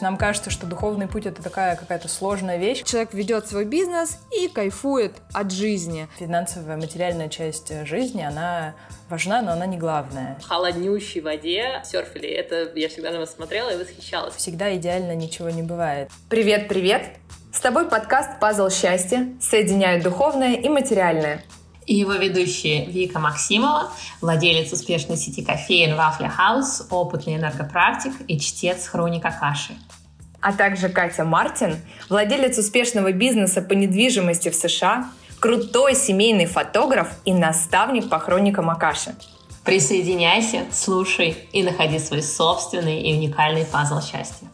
Нам кажется, что духовный путь это такая какая-то сложная вещь. Человек ведет свой бизнес и кайфует от жизни. Финансовая, материальная часть жизни, она важна, но она не главная. В холоднющей воде серфили. Это я всегда на вас смотрела и восхищалась. Всегда идеально ничего не бывает. Привет-привет! С тобой подкаст «Пазл счастья» соединяет духовное и материальное. И его ведущие Вика Максимова, владелец успешной сети кофеин Вафля Хаус, опытный энергопрактик и чтец хроника каши а также Катя Мартин, владелец успешного бизнеса по недвижимости в США, крутой семейный фотограф и наставник по хроникам Акаши. Присоединяйся, слушай и находи свой собственный и уникальный пазл счастья.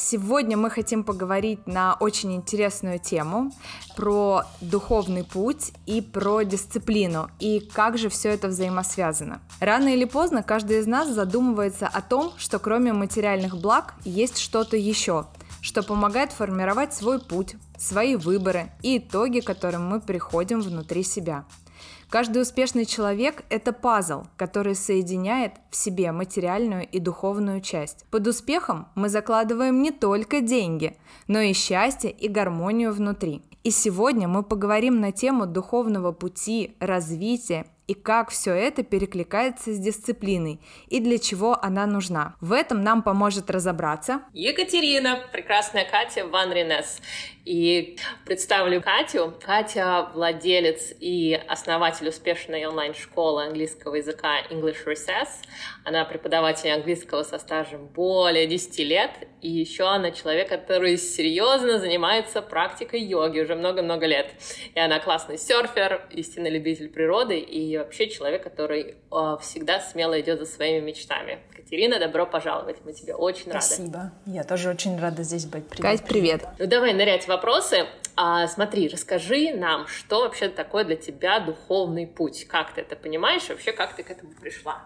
Сегодня мы хотим поговорить на очень интересную тему про духовный путь и про дисциплину, и как же все это взаимосвязано. Рано или поздно каждый из нас задумывается о том, что кроме материальных благ есть что-то еще, что помогает формировать свой путь, свои выборы и итоги, к которым мы приходим внутри себя. Каждый успешный человек – это пазл, который соединяет в себе материальную и духовную часть. Под успехом мы закладываем не только деньги, но и счастье и гармонию внутри. И сегодня мы поговорим на тему духовного пути, развития и как все это перекликается с дисциплиной и для чего она нужна. В этом нам поможет разобраться Екатерина, прекрасная Катя Ван Ренес. И представлю Катю. Катя владелец и основатель успешной онлайн-школы английского языка English Recess. Она преподаватель английского со стажем более 10 лет. И еще она человек, который серьезно занимается практикой йоги уже много-много лет. И она классный серфер, истинный любитель природы и вообще человек, который э, всегда смело идет за своими мечтами. Катерина, добро пожаловать. Мы тебе очень Спасибо. рады. Спасибо. Я тоже очень рада здесь быть. Привет. Кать, привет. Ну давай нырять в вопросы. А, смотри, расскажи нам, что вообще такое для тебя духовный путь? Как ты это понимаешь? Вообще, как ты к этому пришла?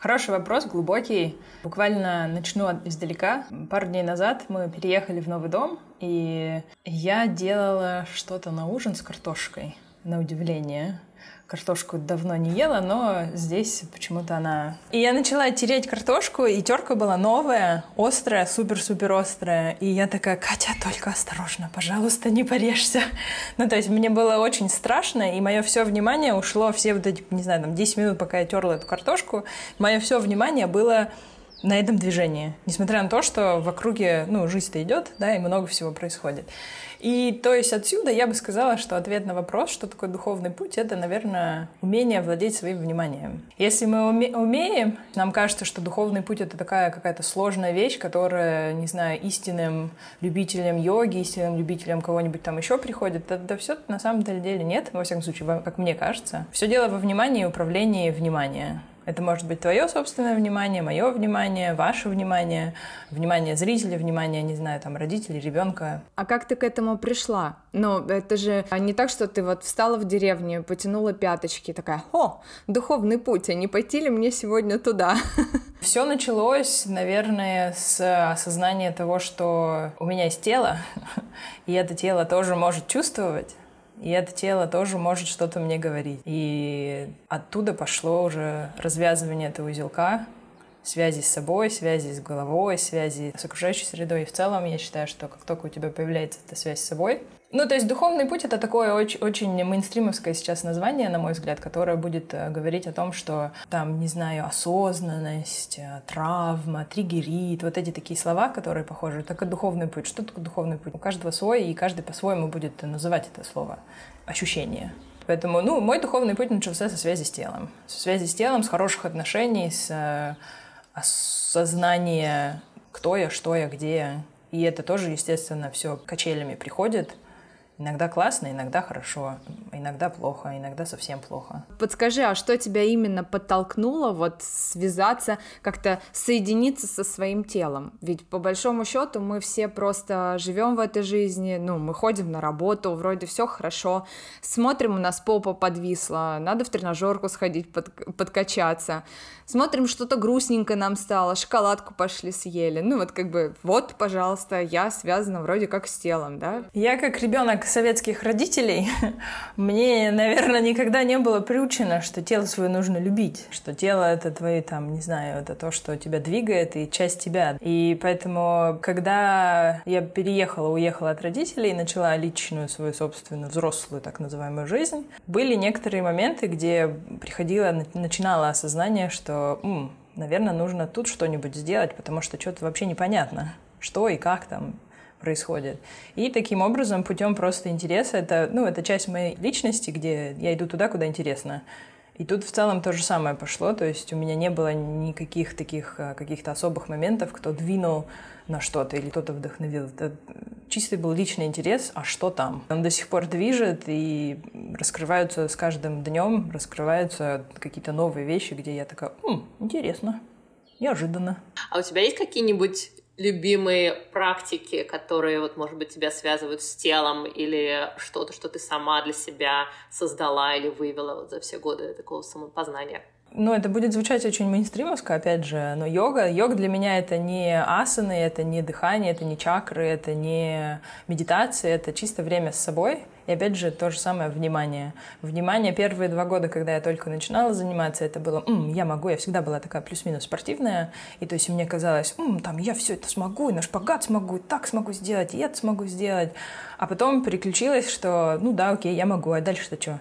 Хороший вопрос, глубокий. Буквально начну издалека. Пару дней назад мы переехали в новый дом, и я делала что-то на ужин с картошкой, на удивление картошку давно не ела, но здесь почему-то она... И я начала тереть картошку, и терка была новая, острая, супер-супер острая. И я такая, Катя, только осторожно, пожалуйста, не порежься. Ну, то есть мне было очень страшно, и мое все внимание ушло, все вот эти, не знаю, там 10 минут, пока я терла эту картошку, мое все внимание было на этом движении, несмотря на то, что в округе, ну, жизнь-то идет, да, и много всего происходит. И то есть отсюда я бы сказала, что ответ на вопрос, что такое духовный путь, это, наверное, умение владеть своим вниманием. Если мы уме- умеем, нам кажется, что духовный путь это такая какая-то сложная вещь, которая, не знаю, истинным любителям йоги, истинным любителям кого-нибудь там еще приходит. Да, да все на самом деле нет, во всяком случае, как мне кажется. Все дело во внимании и управлении внимания. Это может быть твое собственное внимание, мое внимание, ваше внимание, внимание зрителя, внимание, не знаю, там, родителей, ребенка. А как ты к этому пришла? Ну, это же не так, что ты вот встала в деревню, потянула пяточки, такая, о, духовный путь, а не пойти ли мне сегодня туда? Все началось, наверное, с осознания того, что у меня есть тело, и это тело тоже может чувствовать. И это тело тоже может что-то мне говорить. И оттуда пошло уже развязывание этого узелка, связи с собой, связи с головой, связи с окружающей средой. И в целом я считаю, что как только у тебя появляется эта связь с собой, ну, то есть духовный путь — это такое очень, очень мейнстримовское сейчас название, на мой взгляд, которое будет э, говорить о том, что там, не знаю, осознанность, э, травма, триггерит, вот эти такие слова, которые похожи. Так и духовный путь. Что такое духовный путь? У каждого свой, и каждый по-своему будет называть это слово. Ощущение. Поэтому, ну, мой духовный путь начался со связи с телом. Со связи с телом, с хороших отношений, с э, осознания, кто я, что я, где я. И это тоже, естественно, все качелями приходит — Иногда классно, иногда хорошо, иногда плохо, иногда совсем плохо. Подскажи, а что тебя именно подтолкнуло вот связаться, как-то соединиться со своим телом? Ведь по большому счету мы все просто живем в этой жизни, ну, мы ходим на работу, вроде все хорошо, смотрим, у нас попа подвисла, надо в тренажерку сходить, под, подкачаться, смотрим, что-то грустненько нам стало, шоколадку пошли съели, ну вот как бы, вот, пожалуйста, я связана вроде как с телом, да? Я как ребенок советских родителей, мне, наверное, никогда не было приучено, что тело свое нужно любить, что тело — это твои, там, не знаю, это то, что тебя двигает и часть тебя. И поэтому, когда я переехала, уехала от родителей и начала личную свою собственную взрослую, так называемую, жизнь, были некоторые моменты, где приходило, начинало осознание, что, наверное, нужно тут что-нибудь сделать, потому что что-то вообще непонятно, что и как там происходит. И таким образом, путем просто интереса, это, ну, это часть моей личности, где я иду туда, куда интересно. И тут в целом то же самое пошло, то есть у меня не было никаких таких а, каких-то особых моментов, кто двинул на что-то или кто-то вдохновил. Это чистый был личный интерес, а что там? Он до сих пор движет и раскрываются с каждым днем, раскрываются какие-то новые вещи, где я такая, М, интересно, неожиданно. А у тебя есть какие-нибудь любимые практики, которые, вот, может быть, тебя связывают с телом или что-то, что ты сама для себя создала или вывела вот за все годы такого самопознания? Ну, это будет звучать очень мейнстримовско, опять же, но йога, йога для меня это не асаны, это не дыхание, это не чакры, это не медитация, это чисто время с собой. И опять же, то же самое внимание. Внимание первые два года, когда я только начинала заниматься, это было, М, я могу, я всегда была такая плюс-минус спортивная, и то есть мне казалось, М, там, я все это смогу, и на шпагат смогу, и так смогу сделать, и это смогу сделать. А потом переключилась, что, ну да, окей, я могу, а дальше-то что?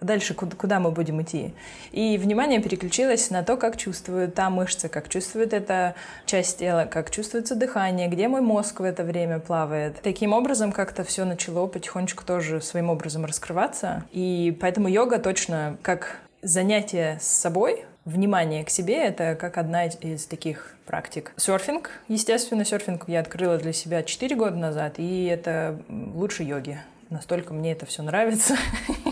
Дальше куда, куда мы будем идти. И внимание переключилось на то, как чувствует та мышца, как чувствует эта часть тела, как чувствуется дыхание, где мой мозг в это время плавает. Таким образом как-то все начало потихонечку тоже своим образом раскрываться. И поэтому йога точно как занятие с собой, внимание к себе — это как одна из таких практик. Серфинг, естественно, серфинг я открыла для себя 4 года назад, и это лучше йоги. Настолько мне это все нравится.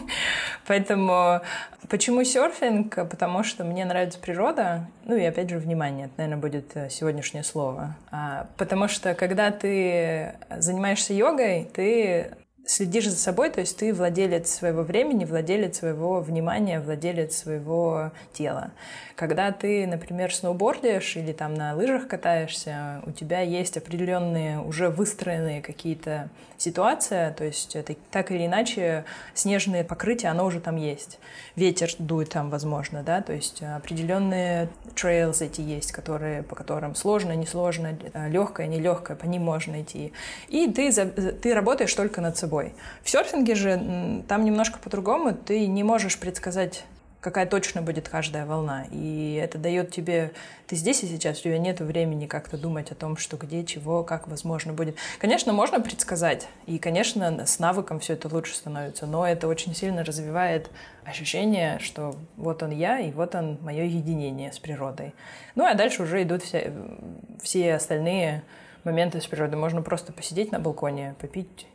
Поэтому почему серфинг? Потому что мне нравится природа. Ну и опять же внимание. Это, наверное, будет э, сегодняшнее слово. А, потому что когда ты занимаешься йогой, ты следишь за собой, то есть ты владелец своего времени, владелец своего внимания, владелец своего тела. Когда ты, например, сноубордишь или там на лыжах катаешься, у тебя есть определенные уже выстроенные какие-то ситуации, то есть это так или иначе снежное покрытие, оно уже там есть. Ветер дует там, возможно, да, то есть определенные трейлс эти есть, которые, по которым сложно, несложно, легкое, нелегкое, по ним можно идти. И ты, ты работаешь только над собой. В серфинге же там немножко по-другому, ты не можешь предсказать какая точно будет каждая волна. И это дает тебе... Ты здесь и сейчас, у тебя нет времени как-то думать о том, что где, чего, как возможно будет. Конечно, можно предсказать, и, конечно, с навыком все это лучше становится, но это очень сильно развивает ощущение, что вот он я, и вот он мое единение с природой. Ну, а дальше уже идут все, все остальные моменты с природой. Можно просто посидеть на балконе, попить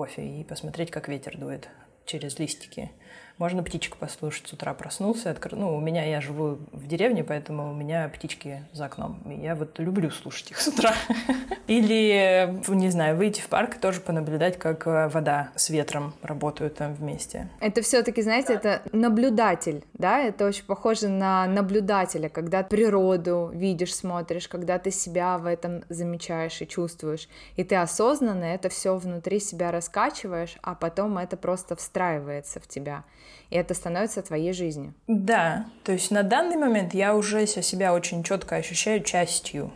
кофе и посмотреть, как ветер дует через листики. Можно птичек послушать. С утра проснулся, открыл. Ну, у меня, я живу в деревне, поэтому у меня птички за окном. И я вот люблю слушать их с утра. Или, не знаю, выйти в парк тоже понаблюдать, как э, вода с ветром работают там вместе. Это все-таки, знаете, это наблюдатель, да? Это очень похоже на наблюдателя, когда природу видишь, смотришь, когда ты себя в этом замечаешь и чувствуешь. И ты осознанно это все внутри себя раскачиваешь, а потом это просто встраивается в тебя и это становится твоей жизнью. Да, то есть на данный момент я уже себя очень четко ощущаю частью.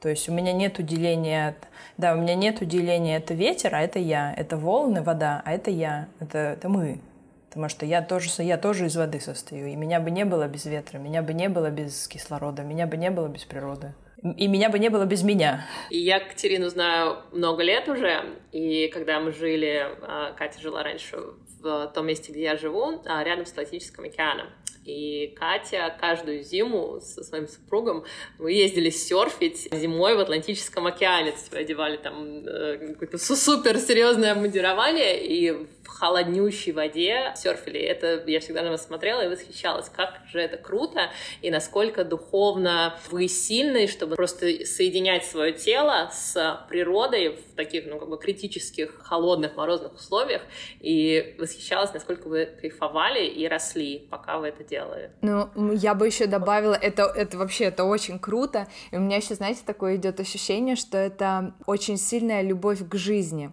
То есть у меня нет деления, да, у меня нет деления, это ветер, а это я, это волны, вода, а это я, это, это мы. Потому что я тоже, я тоже из воды состою, и меня бы не было без ветра, меня бы не было без кислорода, меня бы не было без природы. И меня бы не было без меня. И я Катерину знаю много лет уже, и когда мы жили, а, Катя жила раньше в том месте, где я живу, а, рядом с Атлантическим океаном. И Катя каждую зиму со своим супругом мы ездили серфить зимой в Атлантическом океане. То есть одевали там э, какое-то супер серьезное обмундирование и в холоднющей воде серфили. Это я всегда на вас смотрела и восхищалась, как же это круто и насколько духовно вы сильны, чтобы просто соединять свое тело с природой в таких, ну, как бы критических, холодных, морозных условиях. И восхищалась, насколько вы кайфовали и росли, пока вы это делали. Ну, я бы еще добавила, это, это вообще, это очень круто, и у меня еще, знаете, такое идет ощущение, что это очень сильная любовь к жизни.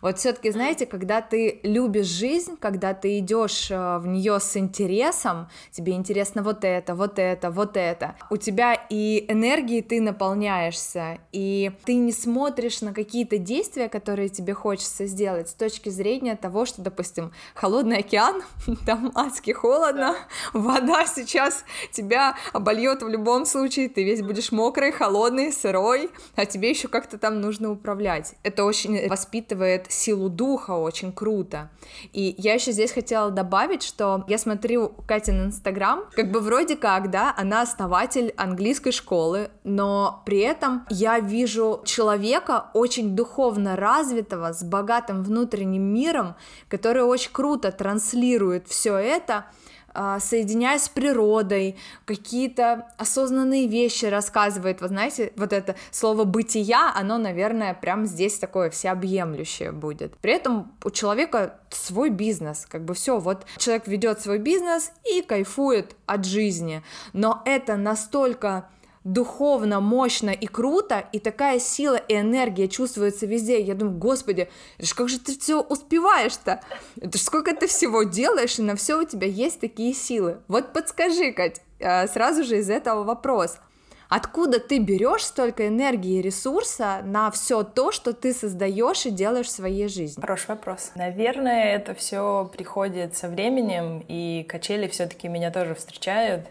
Вот все-таки, знаете, когда ты любишь жизнь, когда ты идешь э, в нее с интересом, тебе интересно вот это, вот это, вот это, у тебя и энергии ты наполняешься, и ты не смотришь на какие-то действия, которые тебе хочется сделать с точки зрения того, что, допустим, холодный океан, там адски холодно, вода сейчас тебя обольет в любом случае, ты весь будешь мокрый, холодный, сырой, а тебе еще как-то там нужно управлять. Это очень воспитывает силу духа, очень круто. И я еще здесь хотела добавить, что я смотрю Катин Инстаграм, как бы вроде как, да, она основатель английской школы, но при этом я вижу человека очень духовно развитого, с богатым внутренним миром, который очень круто транслирует все это, а, соединяясь с природой, какие-то осознанные вещи рассказывает. Вы знаете, вот это слово «бытия», оно, наверное, прям здесь такое всеобъемлющее будет. При этом у человека свой бизнес, как бы все, вот человек ведет свой бизнес и кайфует от жизни, но это настолько духовно, мощно и круто, и такая сила и энергия чувствуется везде. Я думаю, господи, как же ты все успеваешь-то? Это ж сколько ты всего делаешь, и на все у тебя есть такие силы. Вот подскажи, Кать, э, сразу же из этого вопрос. Откуда ты берешь столько энергии и ресурса на все то, что ты создаешь и делаешь в своей жизни? Хороший вопрос. Наверное, это все приходит со временем, и качели все-таки меня тоже встречают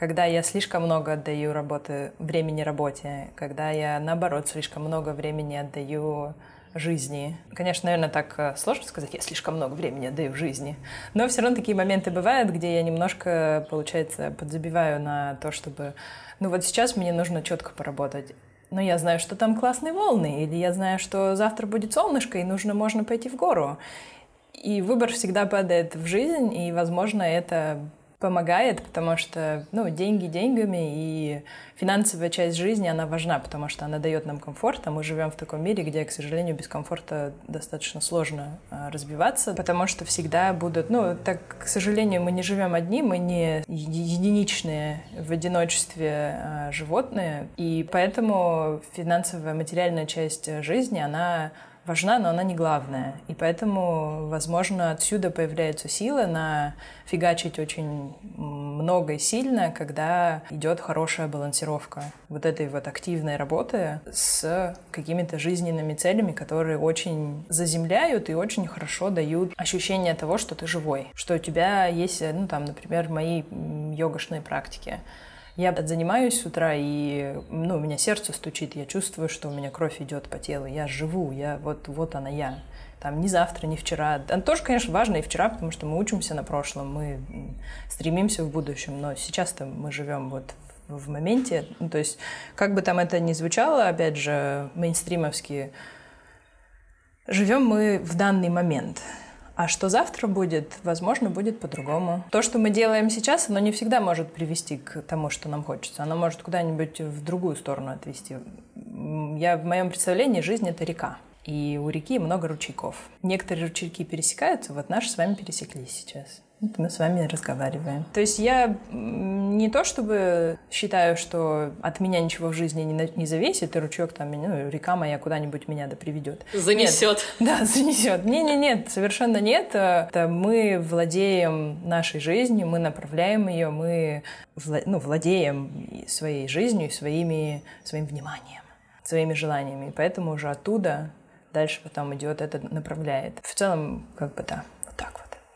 когда я слишком много отдаю работы, времени работе, когда я, наоборот, слишком много времени отдаю жизни. Конечно, наверное, так э, сложно сказать, я слишком много времени отдаю жизни. Но все равно такие моменты бывают, где я немножко, получается, подзабиваю на то, чтобы... Ну вот сейчас мне нужно четко поработать. Но я знаю, что там классные волны, или я знаю, что завтра будет солнышко, и нужно, можно пойти в гору. И выбор всегда падает в жизнь, и, возможно, это помогает, потому что, ну, деньги деньгами, и финансовая часть жизни, она важна, потому что она дает нам комфорт, а мы живем в таком мире, где, к сожалению, без комфорта достаточно сложно а, разбиваться, потому что всегда будут, ну, так, к сожалению, мы не живем одни, мы не единичные в одиночестве а, животные, и поэтому финансовая, материальная часть жизни, она важна, но она не главная. И поэтому, возможно, отсюда появляются силы на фигачить очень много и сильно, когда идет хорошая балансировка вот этой вот активной работы с какими-то жизненными целями, которые очень заземляют и очень хорошо дают ощущение того, что ты живой, что у тебя есть, ну там, например, мои йогашные практики, я занимаюсь с утра, и ну, у меня сердце стучит, я чувствую, что у меня кровь идет по телу, я живу, я вот, вот она я. Там ни завтра, ни вчера. Это тоже, конечно, важно и вчера, потому что мы учимся на прошлом, мы стремимся в будущем, но сейчас-то мы живем вот в моменте. Ну, то есть, как бы там это ни звучало, опять же, мейнстримовски, живем мы в данный момент. А что завтра будет, возможно, будет по-другому. То, что мы делаем сейчас, оно не всегда может привести к тому, что нам хочется. Оно может куда-нибудь в другую сторону отвести. Я в моем представлении жизнь это река. И у реки много ручейков. Некоторые ручейки пересекаются, вот наши с вами пересеклись сейчас. Вот мы с вами разговариваем. То есть я не то чтобы считаю, что от меня ничего в жизни не, не зависит, и ручеек там, ну, река моя куда-нибудь меня да приведет. Занесет. Нет. Да, занесет. Не, не, нет, совершенно нет. Это мы владеем нашей жизнью, мы направляем ее, мы вла- ну, владеем своей жизнью и своими, своим вниманием, своими желаниями. поэтому уже оттуда дальше потом идет это направляет. В целом, как бы да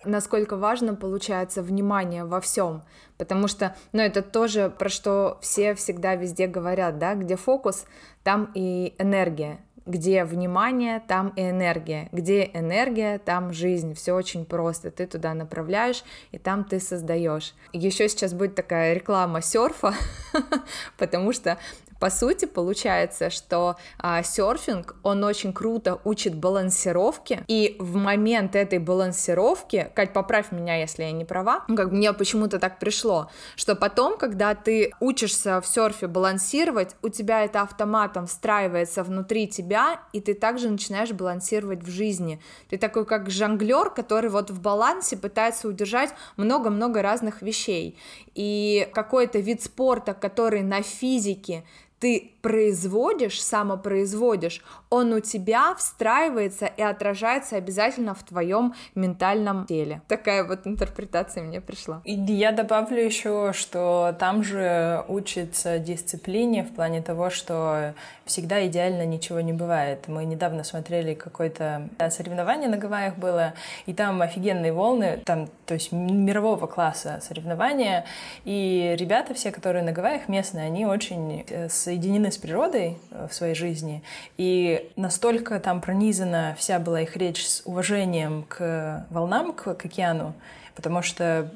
насколько важно получается внимание во всем, потому что, ну, это тоже про что все всегда везде говорят, да, где фокус, там и энергия, где внимание, там и энергия, где энергия, там жизнь, все очень просто, ты туда направляешь, и там ты создаешь. Еще сейчас будет такая реклама серфа, потому что По сути, получается, что а, серфинг, он очень круто учит балансировке, и в момент этой балансировки, Кать, поправь меня, если я не права, как мне почему-то так пришло, что потом, когда ты учишься в серфе балансировать, у тебя это автоматом встраивается внутри тебя, и ты также начинаешь балансировать в жизни. Ты такой как жонглер, который вот в балансе пытается удержать много-много разных вещей. И какой-то вид спорта, который на физике ты производишь, самопроизводишь, он у тебя встраивается и отражается обязательно в твоем ментальном теле. Такая вот интерпретация мне пришла. И я добавлю еще, что там же учится дисциплине в плане того, что всегда идеально ничего не бывает. Мы недавно смотрели какое-то соревнование на Гавайях было, и там офигенные волны, там, то есть мирового класса соревнования, и ребята все, которые на Гавайях местные, они очень э, соединены с природой э, в своей жизни, и настолько там пронизана вся была их речь с уважением к волнам, к, к океану, потому что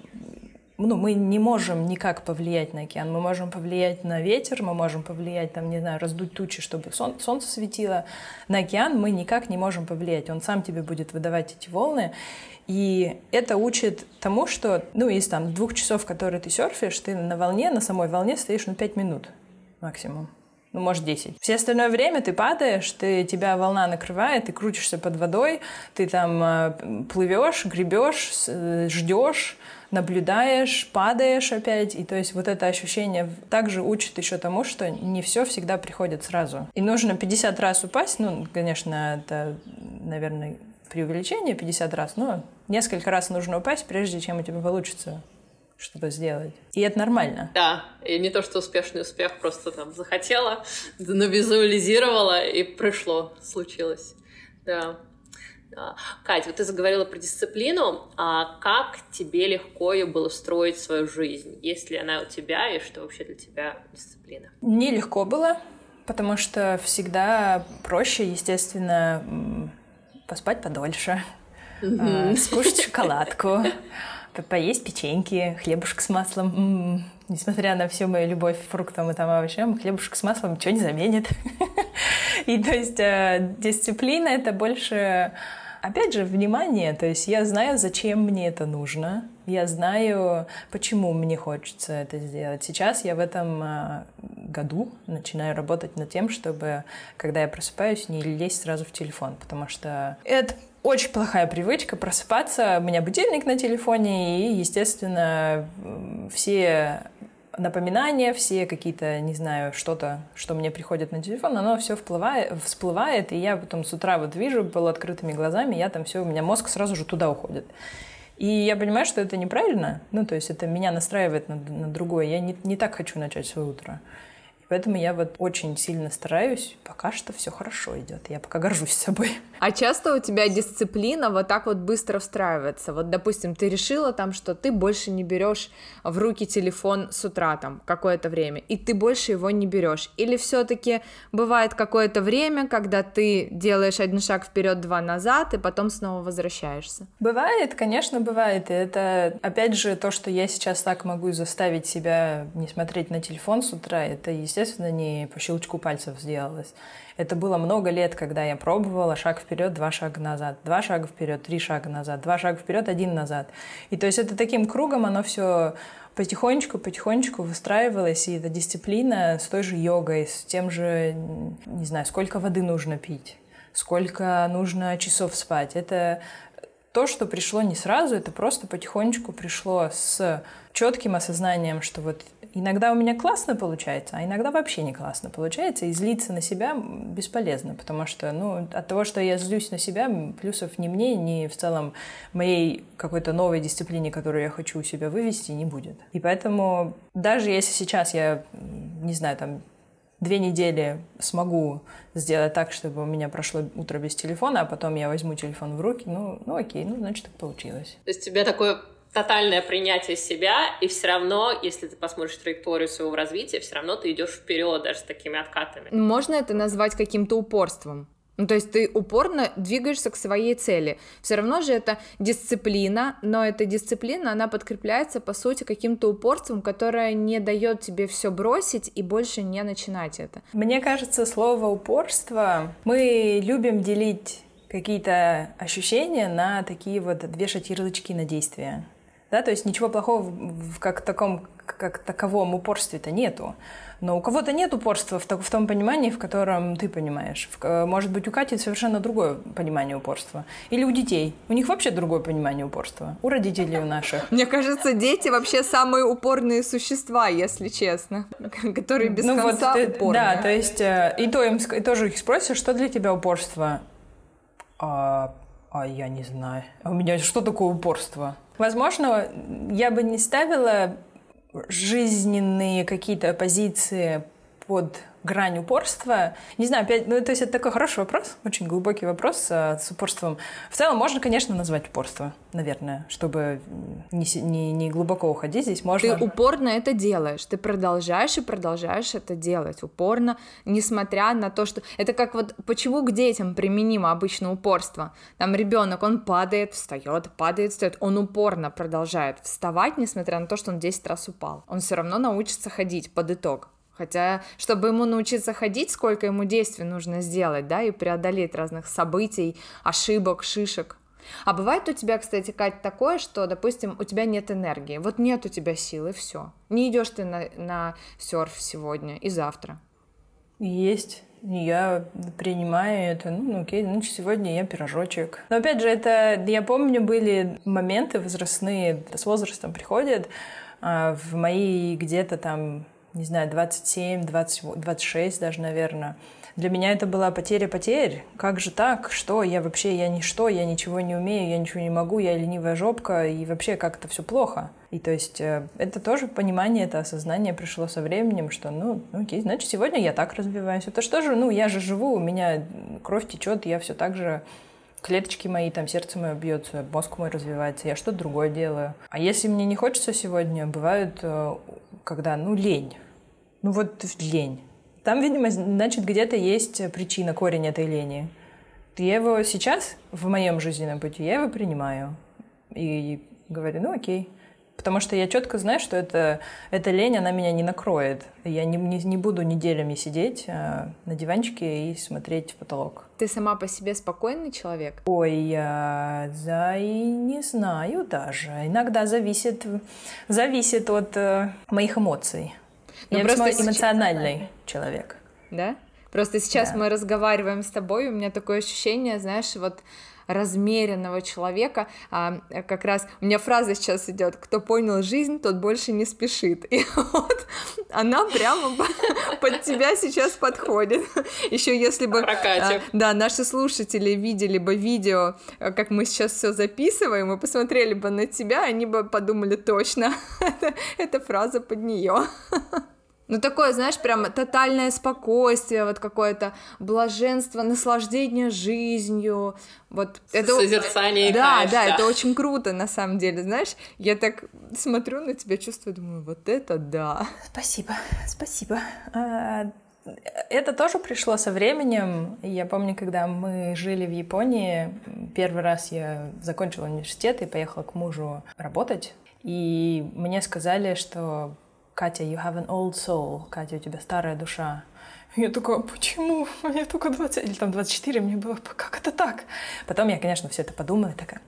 ну, мы не можем никак повлиять на океан. Мы можем повлиять на ветер, мы можем повлиять, там, не знаю, раздуть тучи, чтобы сон, солнце светило. На океан мы никак не можем повлиять. Он сам тебе будет выдавать эти волны. И это учит тому, что, ну, из там двух часов, которые ты серфишь, ты на волне, на самой волне стоишь, ну, пять минут максимум ну, может, 10. Все остальное время ты падаешь, ты, тебя волна накрывает, ты крутишься под водой, ты там э, плывешь, гребешь, э, ждешь, наблюдаешь, падаешь опять. И то есть вот это ощущение также учит еще тому, что не все всегда приходит сразу. И нужно 50 раз упасть, ну, конечно, это, наверное, преувеличение 50 раз, но несколько раз нужно упасть, прежде чем у тебя получится что-то сделать. И это нормально. Да, и не то, что успешный успех, просто там захотела, навизуализировала, и пришло, случилось. Да. да. Кать, вот ты заговорила про дисциплину. А как тебе легко ее было строить свою жизнь? Есть ли она у тебя, и что вообще для тебя дисциплина? Нелегко было, потому что всегда проще, естественно, поспать подольше, mm-hmm. скушать шоколадку, поесть печеньки, хлебушек с маслом. М-м-м. Несмотря на всю мою любовь к фруктам и там овощам, хлебушек с маслом ничего не заменит. И то есть э, дисциплина — это больше, опять же, внимание. То есть я знаю, зачем мне это нужно. Я знаю, почему мне хочется это сделать. Сейчас я в этом э, году начинаю работать над тем, чтобы, когда я просыпаюсь, не лезть сразу в телефон, потому что это очень плохая привычка просыпаться. У меня будильник на телефоне, и, естественно, все напоминания, все какие-то, не знаю, что-то, что мне приходит на телефон, оно все вплывает, всплывает, и я потом с утра вот вижу полуоткрытыми глазами, я там все, у меня мозг сразу же туда уходит. И я понимаю, что это неправильно, ну, то есть это меня настраивает на, на другое. Я не, не так хочу начать свое утро. Поэтому я вот очень сильно стараюсь. Пока что все хорошо идет. Я пока горжусь собой. А часто у тебя дисциплина вот так вот быстро встраивается? Вот, допустим, ты решила там, что ты больше не берешь в руки телефон с утра там какое-то время, и ты больше его не берешь. Или все-таки бывает какое-то время, когда ты делаешь один шаг вперед, два назад, и потом снова возвращаешься? Бывает, конечно, бывает. И это, опять же, то, что я сейчас так могу заставить себя не смотреть на телефон с утра, это, естественно, естественно, не по щелчку пальцев сделалось. Это было много лет, когда я пробовала шаг вперед, два шага назад, два шага вперед, три шага назад, два шага вперед, один назад. И то есть это таким кругом оно все потихонечку, потихонечку выстраивалось, и эта дисциплина с той же йогой, с тем же, не знаю, сколько воды нужно пить, сколько нужно часов спать. Это то, что пришло не сразу, это просто потихонечку пришло с четким осознанием, что вот иногда у меня классно получается, а иногда вообще не классно получается, и злиться на себя бесполезно, потому что, ну, от того, что я злюсь на себя, плюсов ни мне, ни в целом моей какой-то новой дисциплине, которую я хочу у себя вывести, не будет. И поэтому даже если сейчас я, не знаю, там, две недели смогу сделать так, чтобы у меня прошло утро без телефона, а потом я возьму телефон в руки, ну, ну окей, ну, значит, так получилось. То есть у тебя такое тотальное принятие себя, и все равно, если ты посмотришь траекторию своего развития, все равно ты идешь вперед даже с такими откатами. Можно это назвать каким-то упорством? Ну, то есть ты упорно двигаешься к своей цели. Все равно же это дисциплина, но эта дисциплина, она подкрепляется, по сути, каким-то упорством, которое не дает тебе все бросить и больше не начинать это. Мне кажется, слово упорство мы любим делить какие-то ощущения на такие вот вешать ярлычки на действия. Да, то есть ничего плохого в как таком как таковом упорстве-то нету. Но у кого-то нет упорства в, в том понимании, в котором ты понимаешь. Может быть, у Кати совершенно другое понимание упорства. Или у детей. У них вообще другое понимание упорства. У родителей у наших. Мне кажется, дети вообще самые упорные существа, если честно. Которые без ну, конца вот, упорные. Да, то есть э, и, то им, и тоже их спросишь, что для тебя упорство? А, а я не знаю. А у меня что такое упорство? Возможно, я бы не ставила жизненные какие-то позиции под грань упорства? Не знаю, опять, ну, то есть это такой хороший вопрос, очень глубокий вопрос а, с упорством. В целом можно, конечно, назвать упорство, наверное, чтобы не, не, не глубоко уходить здесь. Можно... Ты упорно это делаешь, ты продолжаешь и продолжаешь это делать упорно, несмотря на то, что... Это как вот почему к детям применимо обычно упорство? Там ребенок, он падает, встает, падает, встает, он упорно продолжает вставать, несмотря на то, что он 10 раз упал. Он все равно научится ходить под итог. Хотя, чтобы ему научиться ходить, сколько ему действий нужно сделать, да, и преодолеть разных событий, ошибок, шишек. А бывает у тебя, кстати, Кать, такое, что, допустим, у тебя нет энергии, вот нет у тебя силы, все. Не идешь ты на, на серф сегодня и завтра. Есть. Я принимаю это, ну, ну окей, значит, сегодня я пирожочек. Но опять же, это, я помню, были моменты возрастные, с возрастом приходят, а, в мои где-то там не знаю, 27, 20, 26 даже, наверное. Для меня это была потеря потерь. Как же так? Что? Я вообще, я ничто, я ничего не умею, я ничего не могу, я ленивая жопка, и вообще как-то все плохо. И то есть э, это тоже понимание, это осознание пришло со временем, что, ну, ну, окей, значит, сегодня я так развиваюсь. Это что же, ну, я же живу, у меня кровь течет, я все так же клеточки мои, там сердце мое бьется, мозг мой развивается, я что-то другое делаю. А если мне не хочется сегодня, бывают, э, когда, ну, лень. Ну вот лень. Там, видимо, значит, где-то есть причина, корень этой лени. Я его сейчас, в моем жизненном пути, я его принимаю. И говорю, ну окей. Потому что я четко знаю, что это, эта лень, она меня не накроет. Я не, не, не буду неделями сидеть а, на диванчике и смотреть в потолок. Ты сама по себе спокойный человек? Ой, я да, и не знаю даже. Иногда зависит, зависит от э, моих эмоций. Но ну, Я просто эмоциональный человек. Да? Просто сейчас да. мы разговариваем с тобой, у меня такое ощущение, знаешь, вот размеренного человека. А, как раз у меня фраза сейчас идет: кто понял жизнь, тот больше не спешит. И вот она прямо под тебя сейчас подходит. Еще если бы а, да, наши слушатели видели бы видео, как мы сейчас все записываем, и посмотрели бы на тебя, они бы подумали точно, это фраза под нее. Ну, такое, знаешь, прям тотальное спокойствие, вот какое-то блаженство, наслаждение жизнью. Вот это... Созерцание Да, да, это очень круто, на самом деле, знаешь. Я так смотрю на тебя, чувствую, думаю, вот это да. Спасибо, спасибо. А, это тоже пришло со временем. Я помню, когда мы жили в Японии, первый раз я закончила университет и поехала к мужу работать. И мне сказали, что Катя, you have an old soul. Катя, у тебя старая душа. Я такая, почему? Мне только 20 или там 24, мне было, как это так? Потом я, конечно, все это подумала и такая,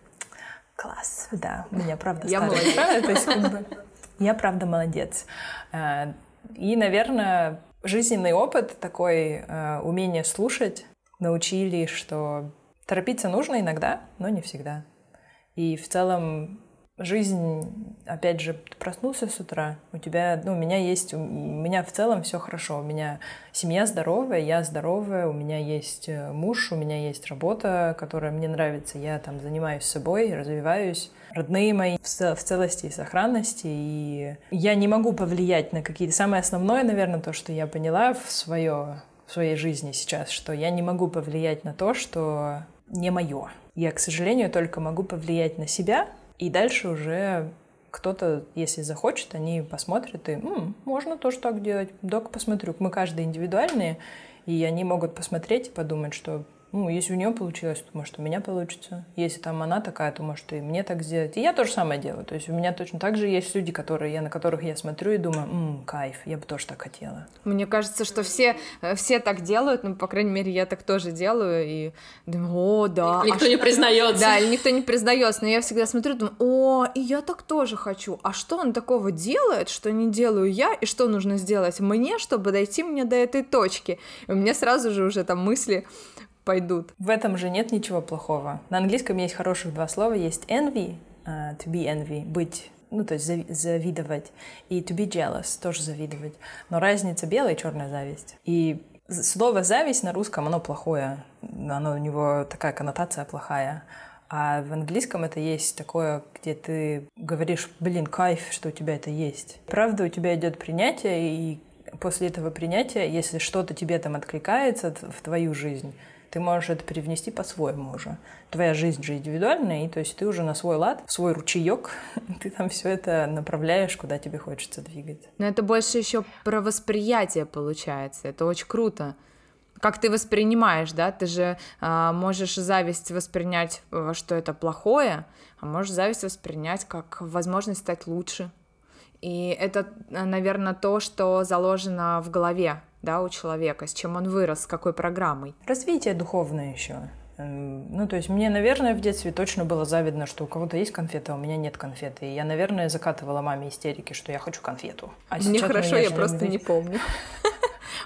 класс, да, у меня правда я старая душа. То есть, как бы, я правда молодец. Э, и, наверное, жизненный опыт, такой э, умение слушать, научили, что торопиться нужно иногда, но не всегда. И в целом жизнь, опять же, ты проснулся с утра, у тебя, ну, у меня есть, у меня в целом все хорошо, у меня семья здоровая, я здоровая, у меня есть э, муж, у меня есть работа, которая мне нравится, я там занимаюсь собой, развиваюсь, родные мои в, целости и сохранности, и я не могу повлиять на какие-то... Самое основное, наверное, то, что я поняла в, свое, в своей жизни сейчас, что я не могу повлиять на то, что не мое. Я, к сожалению, только могу повлиять на себя, и дальше уже кто-то, если захочет, они посмотрят и М, можно тоже так делать. Док посмотрю. Мы каждый индивидуальные, и они могут посмотреть и подумать, что Ну, если у нее получилось, то может у меня получится. Если там она такая, то может и мне так сделать. И я то же самое делаю. То есть у меня точно так же есть люди, которые я, на которых я смотрю и думаю, М, кайф, я бы тоже так хотела. Мне кажется, что все, э, все так делают, ну, по крайней мере, я так тоже делаю, и думаю, о, да. Никто а не что... признается. Да, или никто не признается, но я всегда смотрю, думаю, о, и я так тоже хочу. А что он такого делает, что не делаю я, и что нужно сделать мне, чтобы дойти мне до этой точки? И у меня сразу же уже там мысли пойдут. В этом же нет ничего плохого. На английском есть хороших два слова. Есть envy, uh, to be envy, быть ну, то есть завидовать, и to be jealous, тоже завидовать. Но разница белая и черная зависть. И слово «зависть» на русском, оно плохое, оно у него такая коннотация плохая. А в английском это есть такое, где ты говоришь, блин, кайф, что у тебя это есть. Правда, у тебя идет принятие, и после этого принятия, если что-то тебе там откликается в твою жизнь, ты можешь это перевнести по-своему уже. Твоя жизнь же индивидуальная, и то есть ты уже на свой лад, в свой ручеек, ты там все это направляешь, куда тебе хочется двигать. Но это больше еще про восприятие получается. Это очень круто как ты воспринимаешь, да, ты же э, можешь зависть воспринять, э, что это плохое, а можешь зависть воспринять как возможность стать лучше. И это, э, наверное, то, что заложено в голове да, у человека, с чем он вырос, с какой программой. Развитие духовное еще. Эм, ну, то есть мне, наверное, в детстве точно было завидно, что у кого-то есть конфеты, а у меня нет конфеты. И я, наверное, закатывала маме истерики, что я хочу конфету. А мне хорошо, я просто не помню.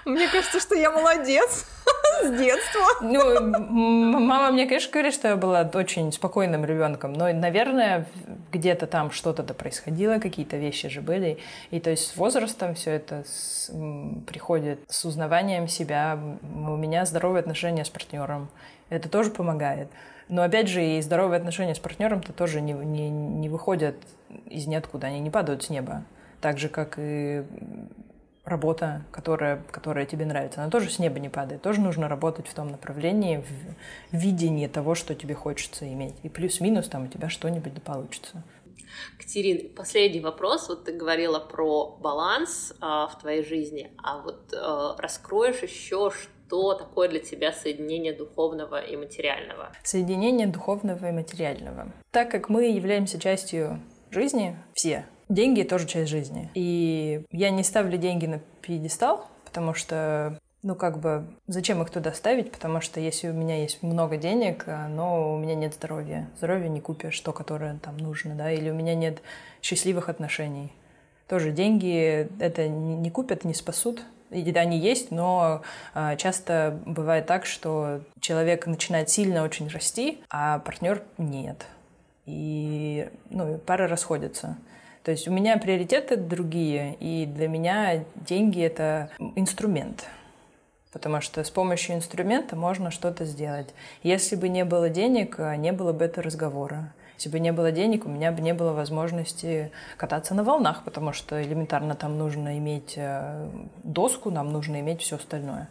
Мне кажется, что я молодец с детства. Ну, мама мне, конечно, говорит, что я была очень спокойным ребенком, но, наверное, где-то там что-то да происходило, какие-то вещи же были. И то есть с возрастом все это с, приходит с узнаванием себя. У меня здоровые отношения с партнером. Это тоже помогает. Но опять же, и здоровые отношения с партнером-то тоже не, не, не выходят из ниоткуда, они не падают с неба. Так же, как и работа, которая, которая тебе нравится, она тоже с неба не падает. Тоже нужно работать в том направлении, в видении того, что тебе хочется иметь. И плюс-минус там у тебя что-нибудь да получится. Катерин, последний вопрос. Вот ты говорила про баланс а, в твоей жизни, а вот а, раскроешь еще, что такое для тебя соединение духовного и материального? Соединение духовного и материального. Так как мы являемся частью жизни, все, Деньги тоже часть жизни. И я не ставлю деньги на пьедестал, потому что ну, как бы, зачем их туда ставить? Потому что если у меня есть много денег, но у меня нет здоровья. Здоровье не купишь, то, которое там нужно, да, или у меня нет счастливых отношений. Тоже деньги это не купят, не спасут. И они есть, но а, часто бывает так, что человек начинает сильно очень расти, а партнер нет. И ну, пары расходятся. То есть у меня приоритеты другие, и для меня деньги — это инструмент. Потому что с помощью инструмента можно что-то сделать. Если бы не было денег, не было бы этого разговора. Если бы не было денег, у меня бы не было возможности кататься на волнах, потому что элементарно там нужно иметь э, доску, нам нужно иметь все остальное.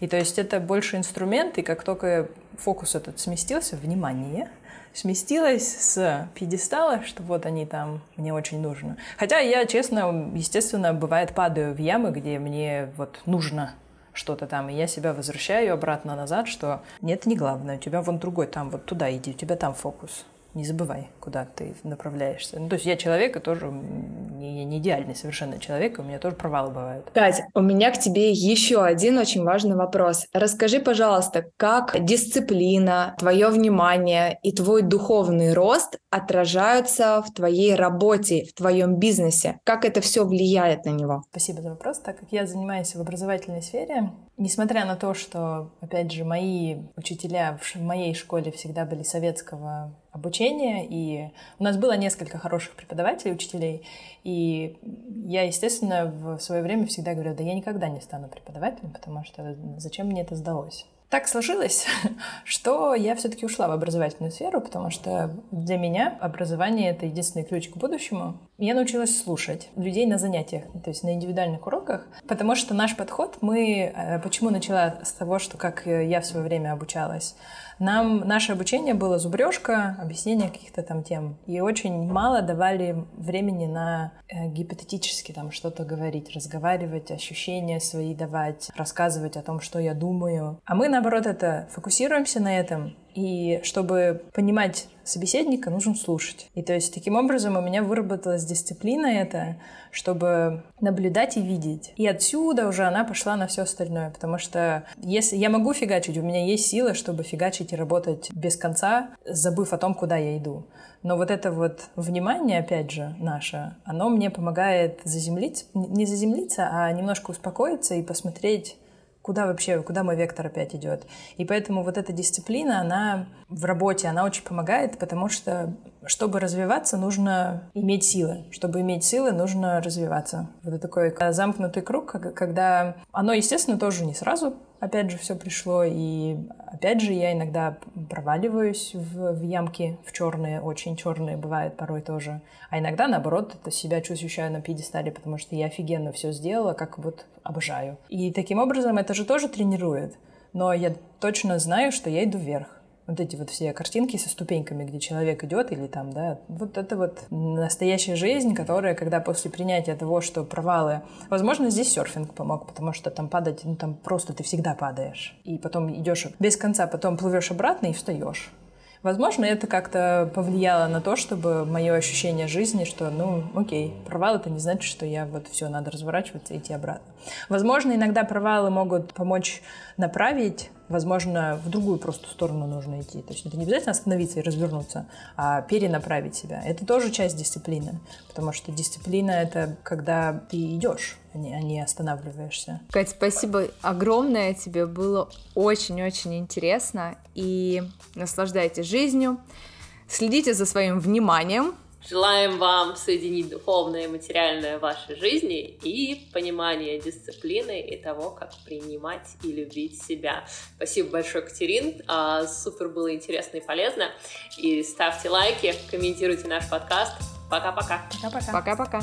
И то есть это больше инструмент, и как только фокус этот сместился, внимание — сместилась с пьедестала, что вот они там, мне очень нужно. Хотя я, честно, естественно, бывает падаю в ямы, где мне вот нужно что-то там, и я себя возвращаю обратно назад, что нет, не главное, у тебя вон другой там, вот туда иди, у тебя там фокус не забывай, куда ты направляешься. Ну, то есть я человек, и тоже не, не идеальный совершенно человек, у меня тоже провалы бывают. Катя, у меня к тебе еще один очень важный вопрос. Расскажи, пожалуйста, как дисциплина, твое внимание и твой духовный рост отражаются в твоей работе, в твоем бизнесе? Как это все влияет на него? Спасибо за вопрос. Так как я занимаюсь в образовательной сфере, несмотря на то, что, опять же, мои учителя в моей школе всегда были советского обучения, и у нас было несколько хороших преподавателей, учителей, и я, естественно, в свое время всегда говорю, да я никогда не стану преподавателем, потому что зачем мне это сдалось? Так сложилось, что я все-таки ушла в образовательную сферу, потому что для меня образование — это единственный ключ к будущему. Я научилась слушать людей на занятиях, то есть на индивидуальных уроках, потому что наш подход, мы... Э, почему начала с того, что как я в свое время обучалась? Нам наше обучение было зубрежка, объяснение каких-то там тем. И очень мало давали времени на э, гипотетически там что-то говорить, разговаривать, ощущения свои давать, рассказывать о том, что я думаю. А мы, на, наоборот это фокусируемся на этом, и чтобы понимать собеседника, нужно слушать. И то есть таким образом у меня выработалась дисциплина это, чтобы наблюдать и видеть. И отсюда уже она пошла на все остальное, потому что если я могу фигачить, у меня есть сила, чтобы фигачить и работать без конца, забыв о том, куда я иду. Но вот это вот внимание, опять же, наше, оно мне помогает заземлиться, не заземлиться, а немножко успокоиться и посмотреть куда вообще, куда мой вектор опять идет. И поэтому вот эта дисциплина, она в работе, она очень помогает, потому что, чтобы развиваться, нужно иметь силы. Чтобы иметь силы, нужно развиваться. Вот такой замкнутый круг, когда оно, естественно, тоже не сразу опять же, все пришло, и опять же я иногда проваливаюсь в, в ямки, в черные, очень черные бывает порой тоже. А иногда, наоборот, это себя ощущаю на пьедестале, потому что я офигенно все сделала, как вот обожаю. И таким образом это же тоже тренирует. Но я точно знаю, что я иду вверх вот эти вот все картинки со ступеньками, где человек идет или там, да, вот это вот настоящая жизнь, которая, когда после принятия того, что провалы, возможно, здесь серфинг помог, потому что там падать, ну там просто ты всегда падаешь, и потом идешь без конца, потом плывешь обратно и встаешь. Возможно, это как-то повлияло на то, чтобы мое ощущение жизни, что, ну, окей, провал это не значит, что я вот все, надо разворачиваться и идти обратно. Возможно, иногда провалы могут помочь направить возможно, в другую просто сторону нужно идти. То есть это не обязательно остановиться и развернуться, а перенаправить себя. Это тоже часть дисциплины, потому что дисциплина — это когда ты идешь, а не, а останавливаешься. Кать, спасибо огромное тебе, было очень-очень интересно, и наслаждайтесь жизнью, следите за своим вниманием, Желаем вам соединить духовное и материальное в вашей жизни и понимание дисциплины и того, как принимать и любить себя. Спасибо большое, Катерин. А, супер было интересно и полезно. И ставьте лайки, комментируйте наш подкаст. Пока-пока. Пока-пока. Пока-пока.